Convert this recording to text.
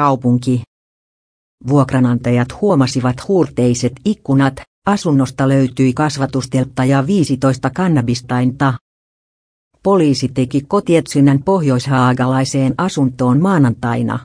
kaupunki. Vuokranantajat huomasivat huurteiset ikkunat, asunnosta löytyi kasvatusteltta ja 15 kannabistainta. Poliisi teki kotietsinnän pohjoishaagalaiseen asuntoon maanantaina.